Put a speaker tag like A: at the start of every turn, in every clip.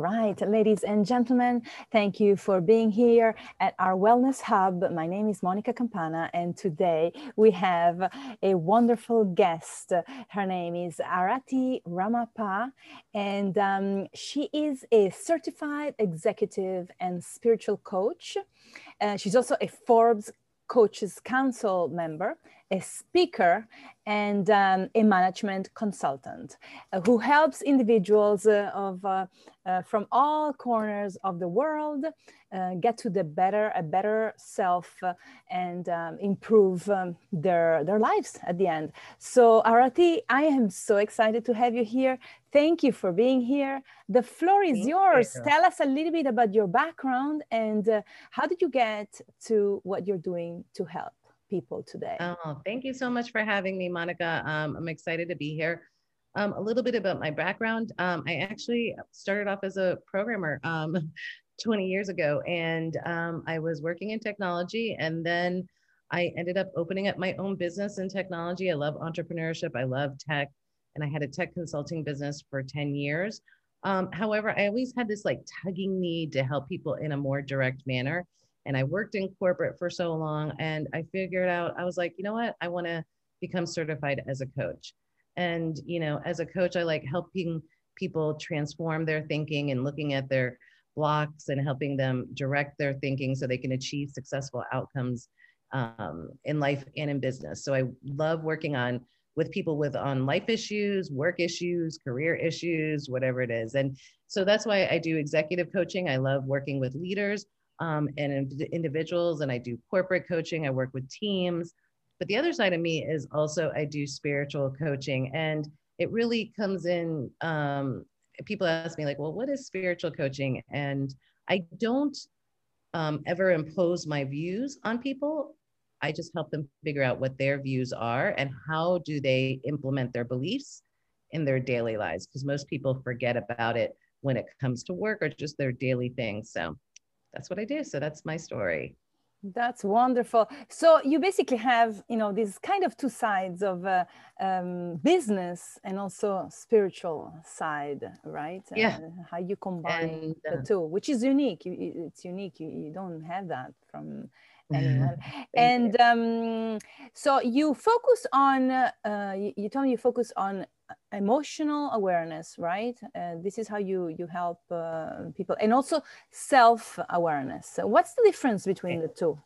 A: Right, ladies and gentlemen, thank you for being here at our Wellness Hub. My name is Monica Campana, and today we have a wonderful guest. Her name is Arathi Ramappa, and um, she is a certified executive and spiritual coach. Uh, she's also a Forbes Coaches Council member, a speaker, and um, a management consultant uh, who helps individuals uh, of, uh, uh from all corners of the world uh, get to the better, a better self and um, improve um, their, their lives at the end. So Arathi, I am so excited to have you here. Thank you for being here. The floor is Thank yours. You. Tell us a little bit about your background and how did you get to what you're doing to help? People today.
B: Oh, thank you so much for having me, Monica. Um, I'm excited to be here. Um, a little bit about my background. Um, I actually started off as a programmer um, 20 years ago, and um, I was working in technology, and then I ended up opening up my own business in technology. I love entrepreneurship. I love tech, and I had a tech consulting business for 10 years. Um, however, I always had this like tugging need to help people in a more direct manner and I worked in corporate for so long. And I figured out, I was like, you know what? I want to become certified as a coach. And, you know, as a coach, I like helping people transform their thinking and looking at their blocks and helping them direct their thinking so they can achieve successful outcomes um, in life and in business. So I love working on with people with on life issues, work issues, career issues, whatever it is. And so that's why I do executive coaching. I love working with leaders um, and individuals, and I do corporate coaching. I work with teams. But the other side of me is also I do spiritual coaching, and it really comes in. Um, people ask me like, "Well, what is spiritual coaching?" And I don't um, ever impose my views on people. I just help them figure out what their views are and how do they implement their beliefs in their daily lives because most people forget about it when it comes to work or just their daily things. So that's what I do. So that's my story.
A: That's wonderful. So you basically have, you know, these kind of two sides of uh, um, business and also spiritual side, right?
B: Yeah.
A: Uh, how you combine and, uh, the two, which is unique. You, it's unique. You, you don't have that from anyone. and um, so you focus on. Uh, you, you told me you focus on emotional awareness right? Uh, this is how you you help uh, people and also self awareness so what's the difference between the two?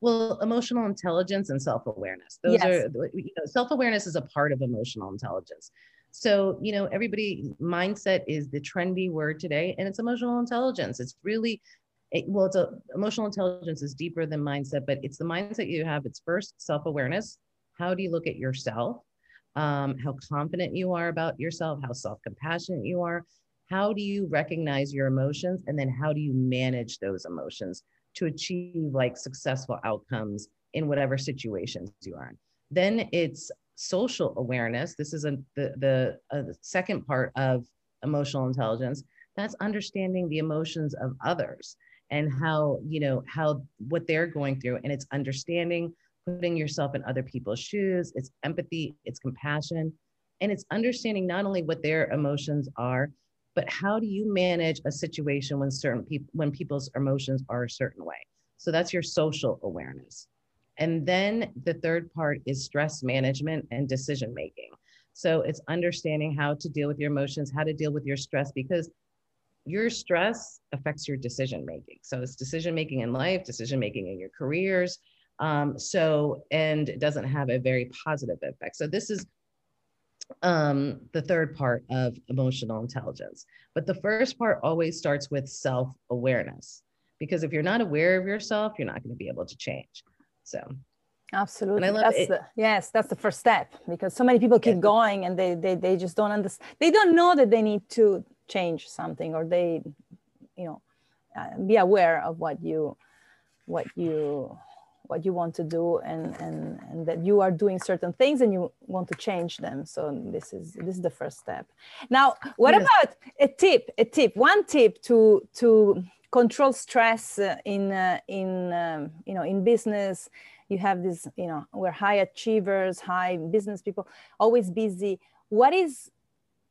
B: Well emotional intelligence and self awareness those yes. are you know, self awareness is a part of emotional intelligence. So you know everybody mindset is the trendy word today and it's emotional intelligence. It's really it, well it's a emotional intelligence is deeper than mindset but it's the mindset you have it's first self awareness how do you look at yourself um, how confident you are about yourself, how self compassionate you are. How do you recognize your emotions? And then how do you manage those emotions to achieve like successful outcomes in whatever situations you are in? Then it's social awareness. This is a, the, the, uh, the second part of emotional intelligence. That's understanding the emotions of others and how, you know, how what they're going through. And it's understanding putting yourself in other people's shoes, it's empathy, it's compassion, and it's understanding not only what their emotions are, but how do you manage a situation when certain people when people's emotions are a certain way. So that's your social awareness. And then the third part is stress management and decision making. So it's understanding how to deal with your emotions, how to deal with your stress, because your stress affects your decision making. So it's decision making in life, decision making in your careers, um, so, and it doesn't have a very positive effect. So this is um, the third part of emotional intelligence. But the first part always starts with self-awareness, because if you're not aware of yourself, you're not going to be able to change. So
A: absolutely that's the, yes that's the first step because so many people keep yes. going and they, they they just don't understand they don't know that they need to change something or they you know uh, be aware of what you what you what you want to do and, and, and that you are doing certain things and you want to change them. So this is this is the first step. Now, what yes. about a tip? A tip, one tip to to control stress uh, in uh, in um, you know in business. You have this, you know, we're high achievers, high business people, always busy. What is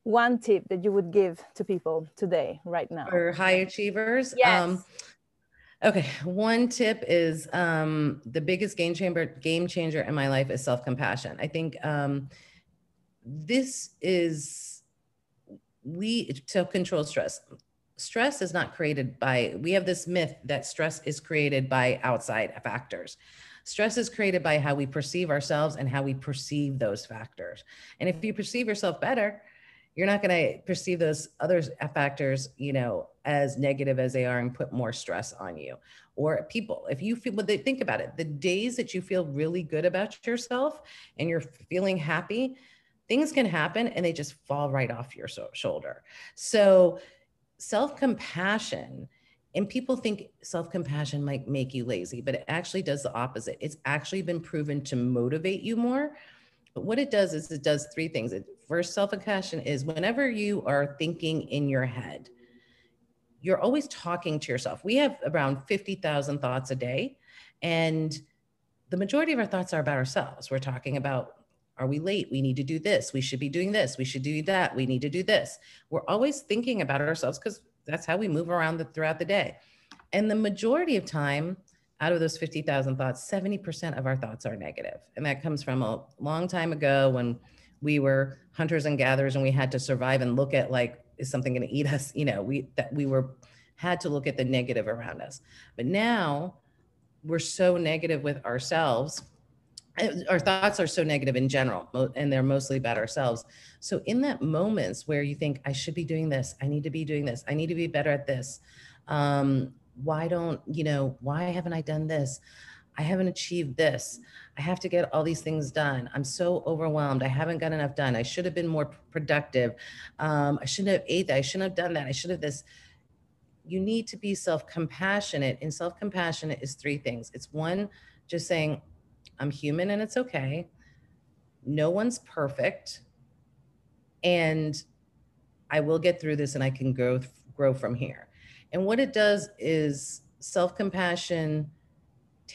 A: one tip that you would give to people today, right now?
B: For high achievers?
A: Yes. Um,
B: okay. One tip is um, the biggest game changer, game changer in my life is self compassion. I think um, this is, we to control stress. Stress is not created by, we have this myth that stress is created by outside factors. Stress is created by how we perceive ourselves and how we perceive those factors. And if you perceive yourself better, you're not going to perceive those other factors, you know, as negative as they are and put more stress on you or people. If you feel, but they think about it, the days that you feel really good about yourself and you're feeling happy, things can happen and they just fall right off your so- shoulder. So self compassion and people think self compassion might make you lazy, but it actually does the opposite. It's actually been proven to motivate you more. But what it does is it does three things. It, first, self compassion is whenever you are thinking in your head, you're always talking to yourself. We have around 50,000 thoughts a day, and the majority of our thoughts are about ourselves. We're talking about are we late? We need to do this. We should be doing this. We should do that. We need to do this. We're always thinking about ourselves because that's how we move around the, throughout the day. And the majority of time, out of those 50,000 thoughts, 70% of our thoughts are negative. And that comes from a long time ago when we were hunters and gatherers and we had to survive and look at like, is something going to eat us? You know, we, that we were, had to look at the negative around us. But now we're so negative with ourselves our thoughts are so negative in general and they're mostly about ourselves so in that moments where you think i should be doing this i need to be doing this i need to be better at this um, why don't you know why haven't i done this i haven't achieved this. I have to get all these things done. I'm so overwhelmed. I haven't got enough done. I should have been more productive. Um, i shouldn't have ate that. I shouldn't have done that. I should have this. You need to be self-compassionate and self-compassionate is three things. It's one just saying I'm human and it's okay. No one's perfect. And I will get through this and I can grow grow from here. And what it does is self-compassion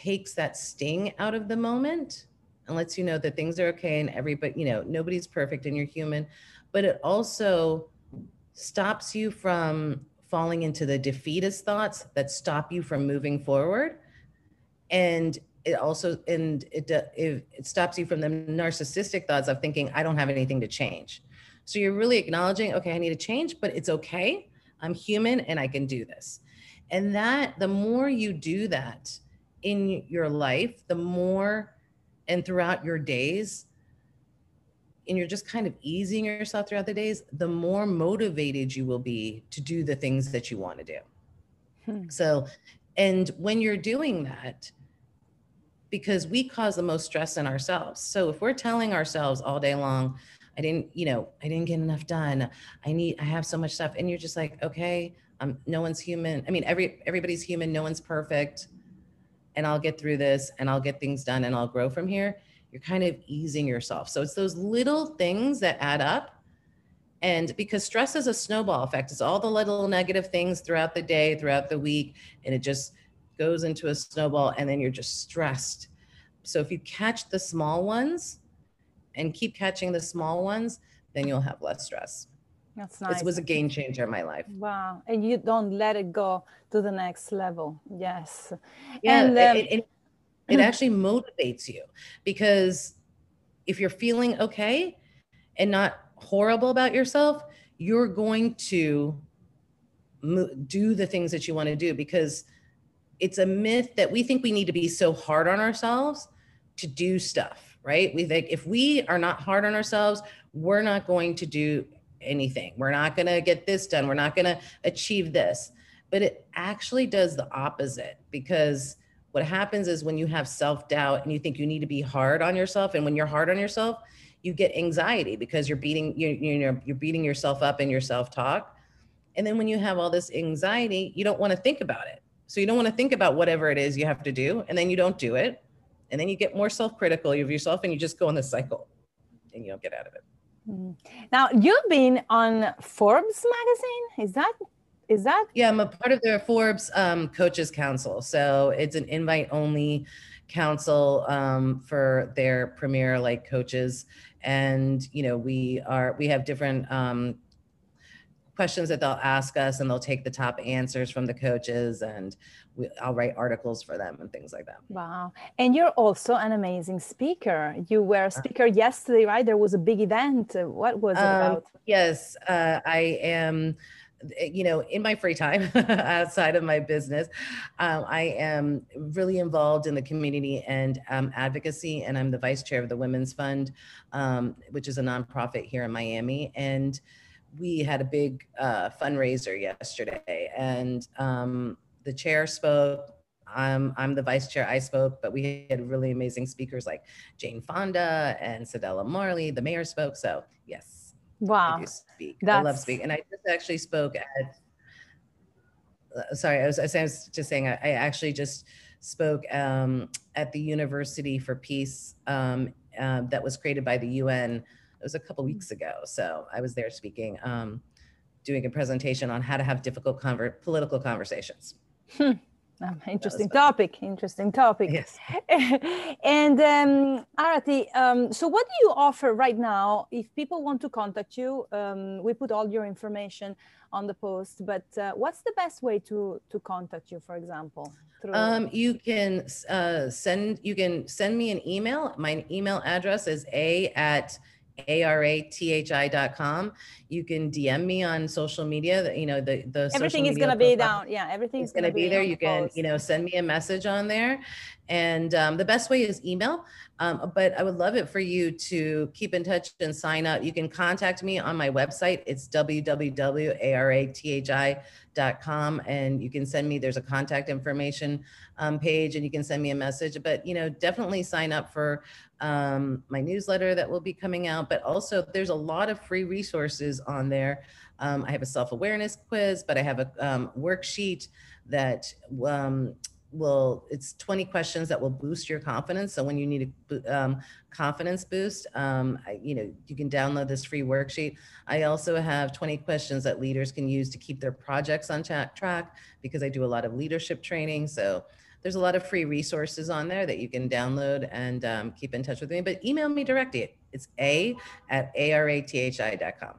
B: takes that sting out of the moment and lets you know that things are okay and everybody, you know, nobody's perfect and you're human, but it also stops you from falling into the defeatist thoughts that stop you from moving forward. And it also and it, it it stops you from the narcissistic thoughts of thinking I don't have anything to change. So you're really acknowledging, okay, I need to change, but it's okay. I'm human and I can do this. And that the more you do that in your life, the more and throughout your days, and you're just kind of easing yourself throughout the days, the more motivated you will be to do the things that you want to do. Hmm. So, and when you're doing that, because we cause the most stress in ourselves. So if we're telling ourselves all day long, I didn't, you know, I didn't get enough done. I need, I have so much stuff. And you're just like, okay, um, no one's human. I mean, every, everybody's human. No one's perfect. And I'll get through this and I'll get things done and I'll grow from here. You're kind of easing yourself. So it's those little things that add up. And because stress is a snowball effect, it's all the little negative things throughout the day, throughout the week. And it just, goes into a snowball and then you're just stressed. So if you catch the small ones and keep catching the small ones, then you'll have less stress.
A: That's nice.
B: It was a game changer in my life.
A: Wow. And you don't let it go to the next level. Yes.
B: Yeah. And, um, it, it, it actually motivates you because if you're feeling okay and not horrible about yourself, you're going to do the things that you want to do because it's a myth that we think we need to be so hard on ourselves to do stuff, right? We think if we are not hard on ourselves, we're not going to do anything. We're not going to get this done. We're not going to achieve this. But it actually does the opposite because what happens is when you have self doubt and you think you need to be hard on yourself, and when you're hard on yourself, you get anxiety because you're beating you you're, you're beating yourself up in your self talk. And then when you have all this anxiety, you don't want to think about it so you don't want to think about whatever it is you have to do, and then you don't do it. And then you get more self critical of yourself and you just go in this cycle and you don't get out of it.
A: Mm-hmm. Now, you've been on Forbes magazine. Is that is that
B: yeah i'm a part of their forbes um, coaches council so it's an invite only council um, for their premier like coaches and you know we are we have different um, questions that they'll ask us and they'll take the top answers from the coaches and we, I'll write articles for them and things like that.
A: Wow. And you're also an amazing speaker. You were a uh. speaker yesterday, right? There was a big event. What was it um, about?
B: Yes, uh, I am you know, in my free time outside of my business, um, I am really involved in the community and um, advocacy, and I'm the vice chair of the Women's Fund, um, which is a nonprofit here in Miami. And we had a big uh, fundraiser yesterday, and um, the chair spoke. I'm, I'm the vice chair. I spoke, but we had really amazing speakers like Jane Fonda and Cedella Marley. The mayor spoke. So yes,
A: wow,
B: I speak. That's... I love speak, and I just actually spoke at. Uh, sorry, I was, I was just saying. I, I actually just spoke um, at the University for Peace um, uh, that was created by the UN it was a couple mm. weeks ago. So I was there speaking, um, doing a presentation on how to have difficult conver- political conversations.
A: Hmm. Um, interesting topic. Interesting topic.
B: Yes.
A: and um, Arathi, um, so what do you offer right now? If people want to contact you, um, we put all your information on the post. But uh, what's the best way to to contact you? For example,
B: through... um, you can uh, send you can send me an email. My email address is a at arathi.com. You can DM me on social media. You know, the, the
A: everything is going to be down. Yeah, everything
B: is going to be there. You can, post. you know, send me a message on there. And um, the best way is email. Um, but I would love it for you to keep in touch and sign up. You can contact me on my website. It's www.arathi.com. And you can send me, there's a contact information um, page and you can send me a message. But, you know, definitely sign up for um, my newsletter that will be coming out. But also, there's a lot of free resources on there. Um, I have a self awareness quiz, but I have a um, worksheet that um, will it's 20 questions that will boost your confidence so when you need a um, confidence boost um, I, you know you can download this free worksheet i also have 20 questions that leaders can use to keep their projects on track because i do a lot of leadership training so there's a lot of free resources on there that you can download and um, keep in touch with me but email me directly it's a at arathi.com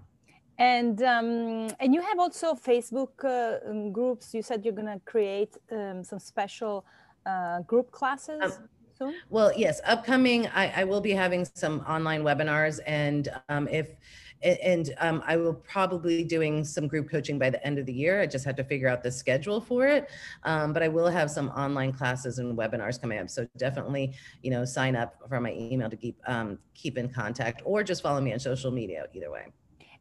A: and um, and you have also Facebook uh, um, groups. You said you're going to create um, some special uh, group classes. Um, soon?
B: Well, yes, upcoming. I, I, will be having some online webinars, and um, if and um, I will probably doing some group coaching by the end of the year. I just have to figure out the schedule for it, um, but I will have some online classes and webinars coming up. So definitely, you know, sign up for my email to keep um, keep in contact, or just follow me on social media. Either way.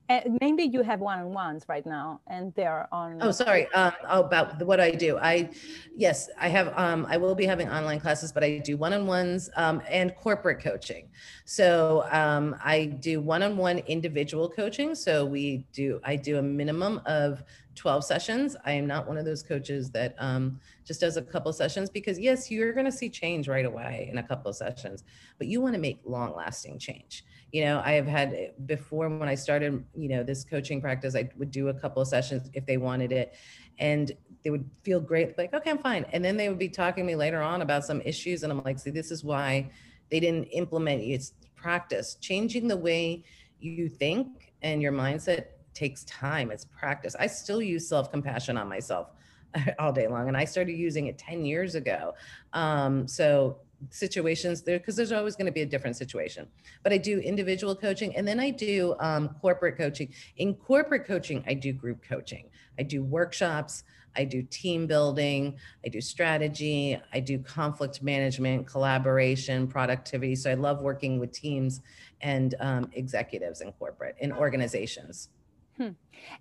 A: And maybe you have one-on-ones right now, and they're on.
B: Oh, sorry. Um, about what I do. I, yes, I have. Um, I will be having online classes, but I do one-on-ones um, and corporate coaching. So um, I do one-on-one individual coaching. So we do. I do a minimum of 12 sessions. I am not one of those coaches that um, just does a couple sessions because yes, you're going to see change right away in a couple of sessions, but you want to make long-lasting change you know i have had eh, before when i started you know this coaching practice i would do a couple of sessions if they wanted it and they would feel great like okay i'm fine. And then they would be talking to me later on about some issues and i'm like see this is why they didn't implement it's practice. Changing the way you think and your mindset takes time. It's practice. I still use self-compassion on myself all day long and i started using it 10 years ago. Um, so situations there because there's always going to be a different situation. But i do individual coaching and then i do um, corporate coaching. In corporate coaching i do group coaching. I do workshops i do team building i do strategy i do conflict management collaboration productivity. So i love working with teams and um, executives in corporate in organizations.
A: Hmm.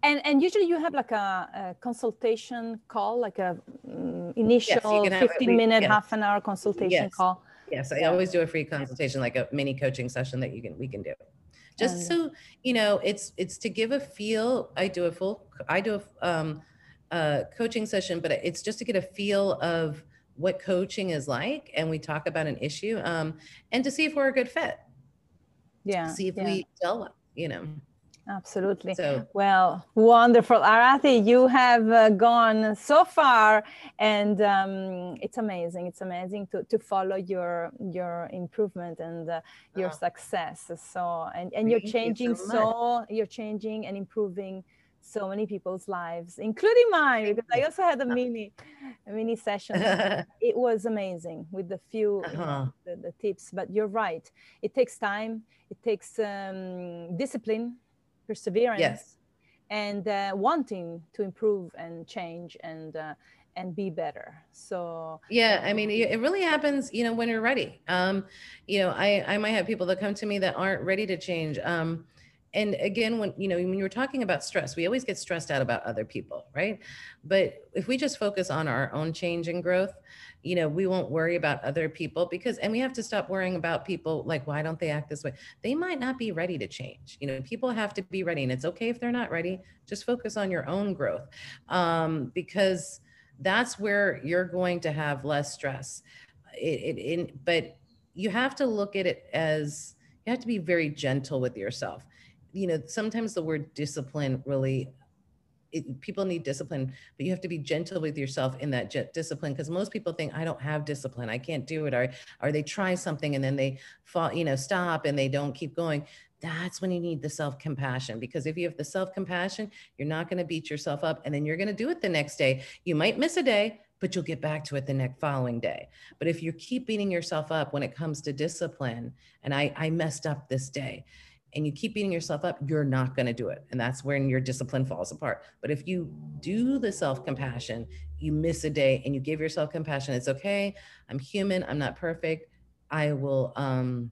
A: And and usually you have like a, a consultation call, like a initial yes, 15 a, minute, half an hour consultation yes. call.
B: Yes, I yeah. always do a free consultation, like a mini coaching session that you can we can do. Just and, so you know, it's it's to give a feel. I do a full I do a um, uh, coaching session, but it's just to get a feel of what coaching is like, and we talk about an issue, um, and to see if we're a good fit.
A: Yeah.
B: See if
A: yeah.
B: we gel you know.
A: Absolutely. So, well, wonderful. Arathi, you have uh, gone so far and um, it's amazing. It's amazing to, to follow your your improvement and uh, your oh. success. So, and, and you're changing you so, so you're changing and improving so many people's lives, including mine, because I also had a mini, a mini session. it was amazing with the few uh-huh. you know, the, the, tips. But you're right; it takes time. It takes um, discipline, perseverance,
B: yes.
A: and uh, wanting to improve and change and. Uh, and be better so
B: yeah i mean it really happens you know when you're ready um you know i i might have people that come to me that aren't ready to change um and again when you know when you're talking about stress we always get stressed out about other people right? But if we just focus on our own change and growth you know we won't worry about other people because and we have to stop worrying about people like why don't they act this way? They might not be ready to change. You know people have to be ready and it's okay if they're not ready. Just focus on your own growth um, because that's where you're going to have less stress. It, it, it but you have to look at it as you have to be very gentle with yourself you know, sometimes the word discipline really it, people need discipline, but you have to be gentle with yourself in that discipline because most people think I don't have discipline, I can't do it, or or they try something and then they fall, you know, stop and they don't keep going. That's when you need the self compassion because if you have the self compassion, you're not going to beat yourself up, and then you're going to do it the next day. You might miss a day, but you'll get back to it the next following day. But if you keep beating yourself up when it comes to discipline, and I I messed up this day and you keep beating yourself up, you're not going to do it. And that's when your discipline falls apart. But if you do the self compassion, you miss a day and you give yourself compassion, it's okay. I'm human. I'm not perfect. I will, um,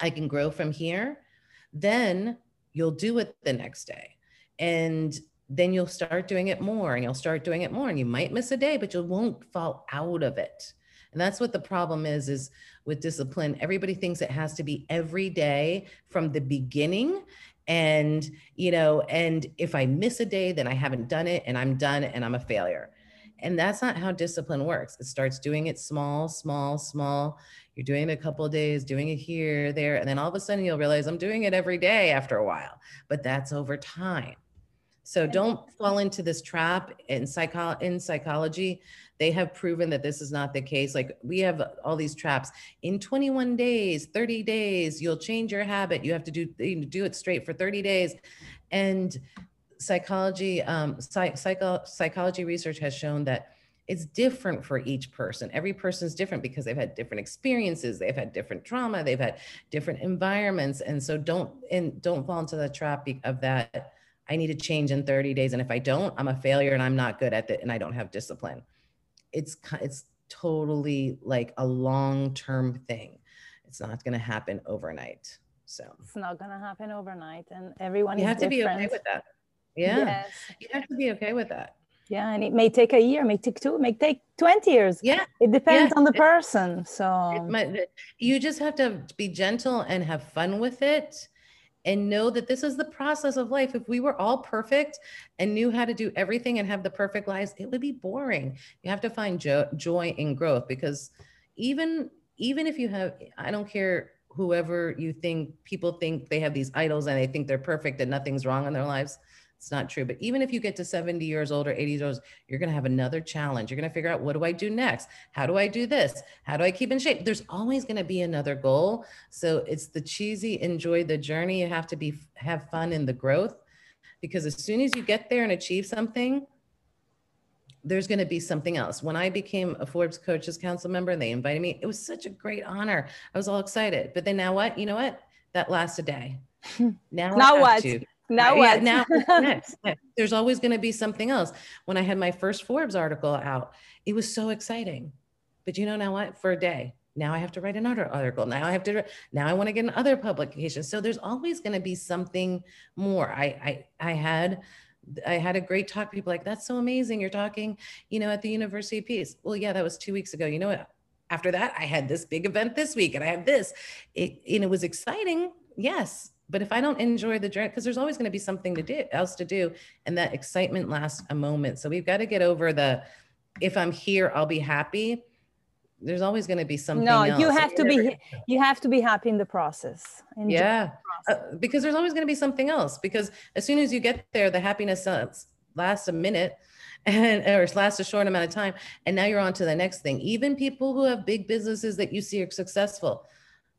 B: I can grow from here. Then you'll do it the next day. And then you'll start doing it more and you'll start doing it more. And you might miss a day, but you won't fall out of it. And that's what the problem is, is with discipline. Everybody thinks it has to be every day from the beginning. And, you know, and if I miss a day, then I haven't done it and I'm done and I'm a failure. And that's not how discipline works. It starts doing it small, small, small. You're doing it a couple of days, doing it here, there, and then all of a sudden you'll realize I'm doing it every day after a while. But that's over time. So don't fall into this trap in psycho in psychology they have proven that this is not the case. Like we have all these traps. In 21 days, 30 days, you'll change your habit. You have to do do it straight for 30 days. And psychology, um, psych, psycho, psychology research has shown that it's different for each person. Every person is different because they've had different experiences, they've had different trauma, they've had different environments, and so don't and don't fall into the trap of that. I need to change in 30 days, and if I don't, I'm a failure and I'm not good at it, and I don't have discipline it's it's totally like a long-term thing. It's not going to happen overnight. So
A: it's not going to happen overnight, and everyone.
B: You have
A: to
B: different. be okay with that. Yeah, yes. you have to be okay with that.
A: Yeah, and it may take a year, may take two, may take 20 years.
B: Yeah.
A: It depends yeah. on the person. So
B: might, you just have to be gentle and have fun with it and know that this is the process of life. If we were all perfect and knew how to do everything and have the perfect lives, it would be boring. You have to find jo- joy in growth because even even if you have, I don't care whoever you think people think they have these idols and they think they're perfect and nothing's wrong in their lives. It's not true. But even if you get to 70 years old or 80 years old, you're going to have another challenge. You're going to figure out what do I do next? How do I do this? How do I keep in shape? There's always going to be another goal. So it's the cheesy enjoy the journey. You have to be have fun in the growth because as soon as you get there and achieve something, there's going to be something else. When I became a Forbes Coaches Council member and they invited me, it was such a great honor. I was all excited. But then now what? You know what? That lasts a day.
A: Now, now what? To now what?
B: Now next, next. There's always going to be something else. When I had my first Forbes article out, it was so exciting. But you know now what? For a day, now I have to write another article. Now I have to. Now I want to get in other publications. So there's always going to be something more. I I I had. I had a great talk. People like, that's so amazing. You're talking, you know, at the University of Peace. Well, yeah, that was two weeks ago. You know what? After that, I had this big event this week and I have this. It, and it was exciting. Yes but if I don't enjoy the journey, because there's always going to be something to do else to do, and that excitement lasts a moment. So we've got to get over the if I'm here, I'll be happy. there's always going to be something
A: no
B: else.
A: you have to be you have to be happy in the process
B: Enjoy yeah the process. Uh, because there's always going to be something else because as soon as you get there the happiness lasts a minute and or lasts a short amount of time and now you're on to the next thing even people who have big businesses that you see are successful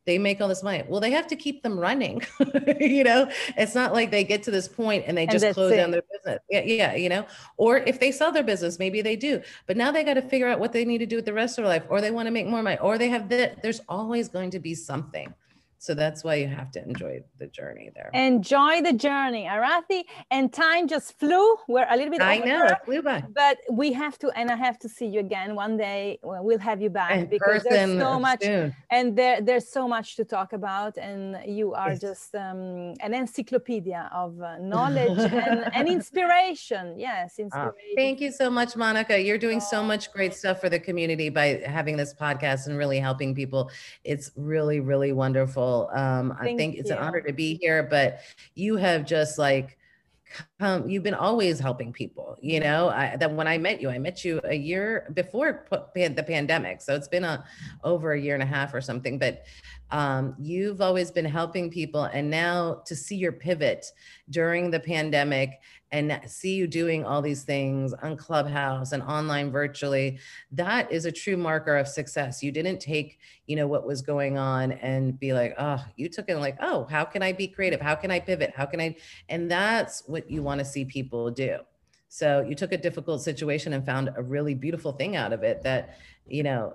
B: they make all this money. Well, they have to keep them running. you know, it's not like they get to this point and they just and close it. down their business. Yeah, yeah, you know, or if they sell their business, maybe they do. But now they got to figure out what they need to do with the rest of their life, or they want to make more money, or they have that. There's always going to be something. So that's why you have to enjoy the journey there.
A: Enjoy the journey, Arathi. And time just flew. We're a little bit.
B: I know it flew by.
A: But we have to, and I have to see you again one day. We'll have you back In because there's so much, soon. and there there's so much to talk about. And you are yes. just um, an encyclopedia of uh, knowledge and, and, inspiration. Yes, ah, inspiration.
B: Oh, thank you so much, Monica. You're doing oh. so much great stuff for the community by having this podcast and really helping people. It's really, really wonderful um, I think it's you. an honor to be here, but you have just like come, you've been always helping people. You know, I, that when I met you, I met you a year before the pandemic, so it's been a over a year and a half or something. But um, you've always been helping people, and now to see your pivot during the pandemic and see you doing all these things on Clubhouse and online virtually, that is a true marker of success. You didn't take, you know, what was going on and be like, oh, you took it like, oh, how can I be creative? How can I pivot? How can I? And that's what you want to see people do. So you took a difficult situation and found a really beautiful thing out of it that, you know,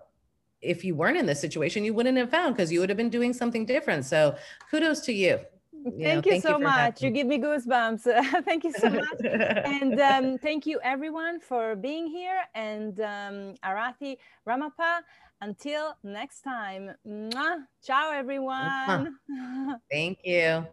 B: if you weren't in this situation, you wouldn't have found because you would have been doing something different. So kudos to
A: you. Thank know, you so you much. You give me goosebumps. thank you so much. and um, thank you everyone for being here. And um, Arathi Ramappa, until next time. Mwah. Ciao, everyone.
B: Thank you.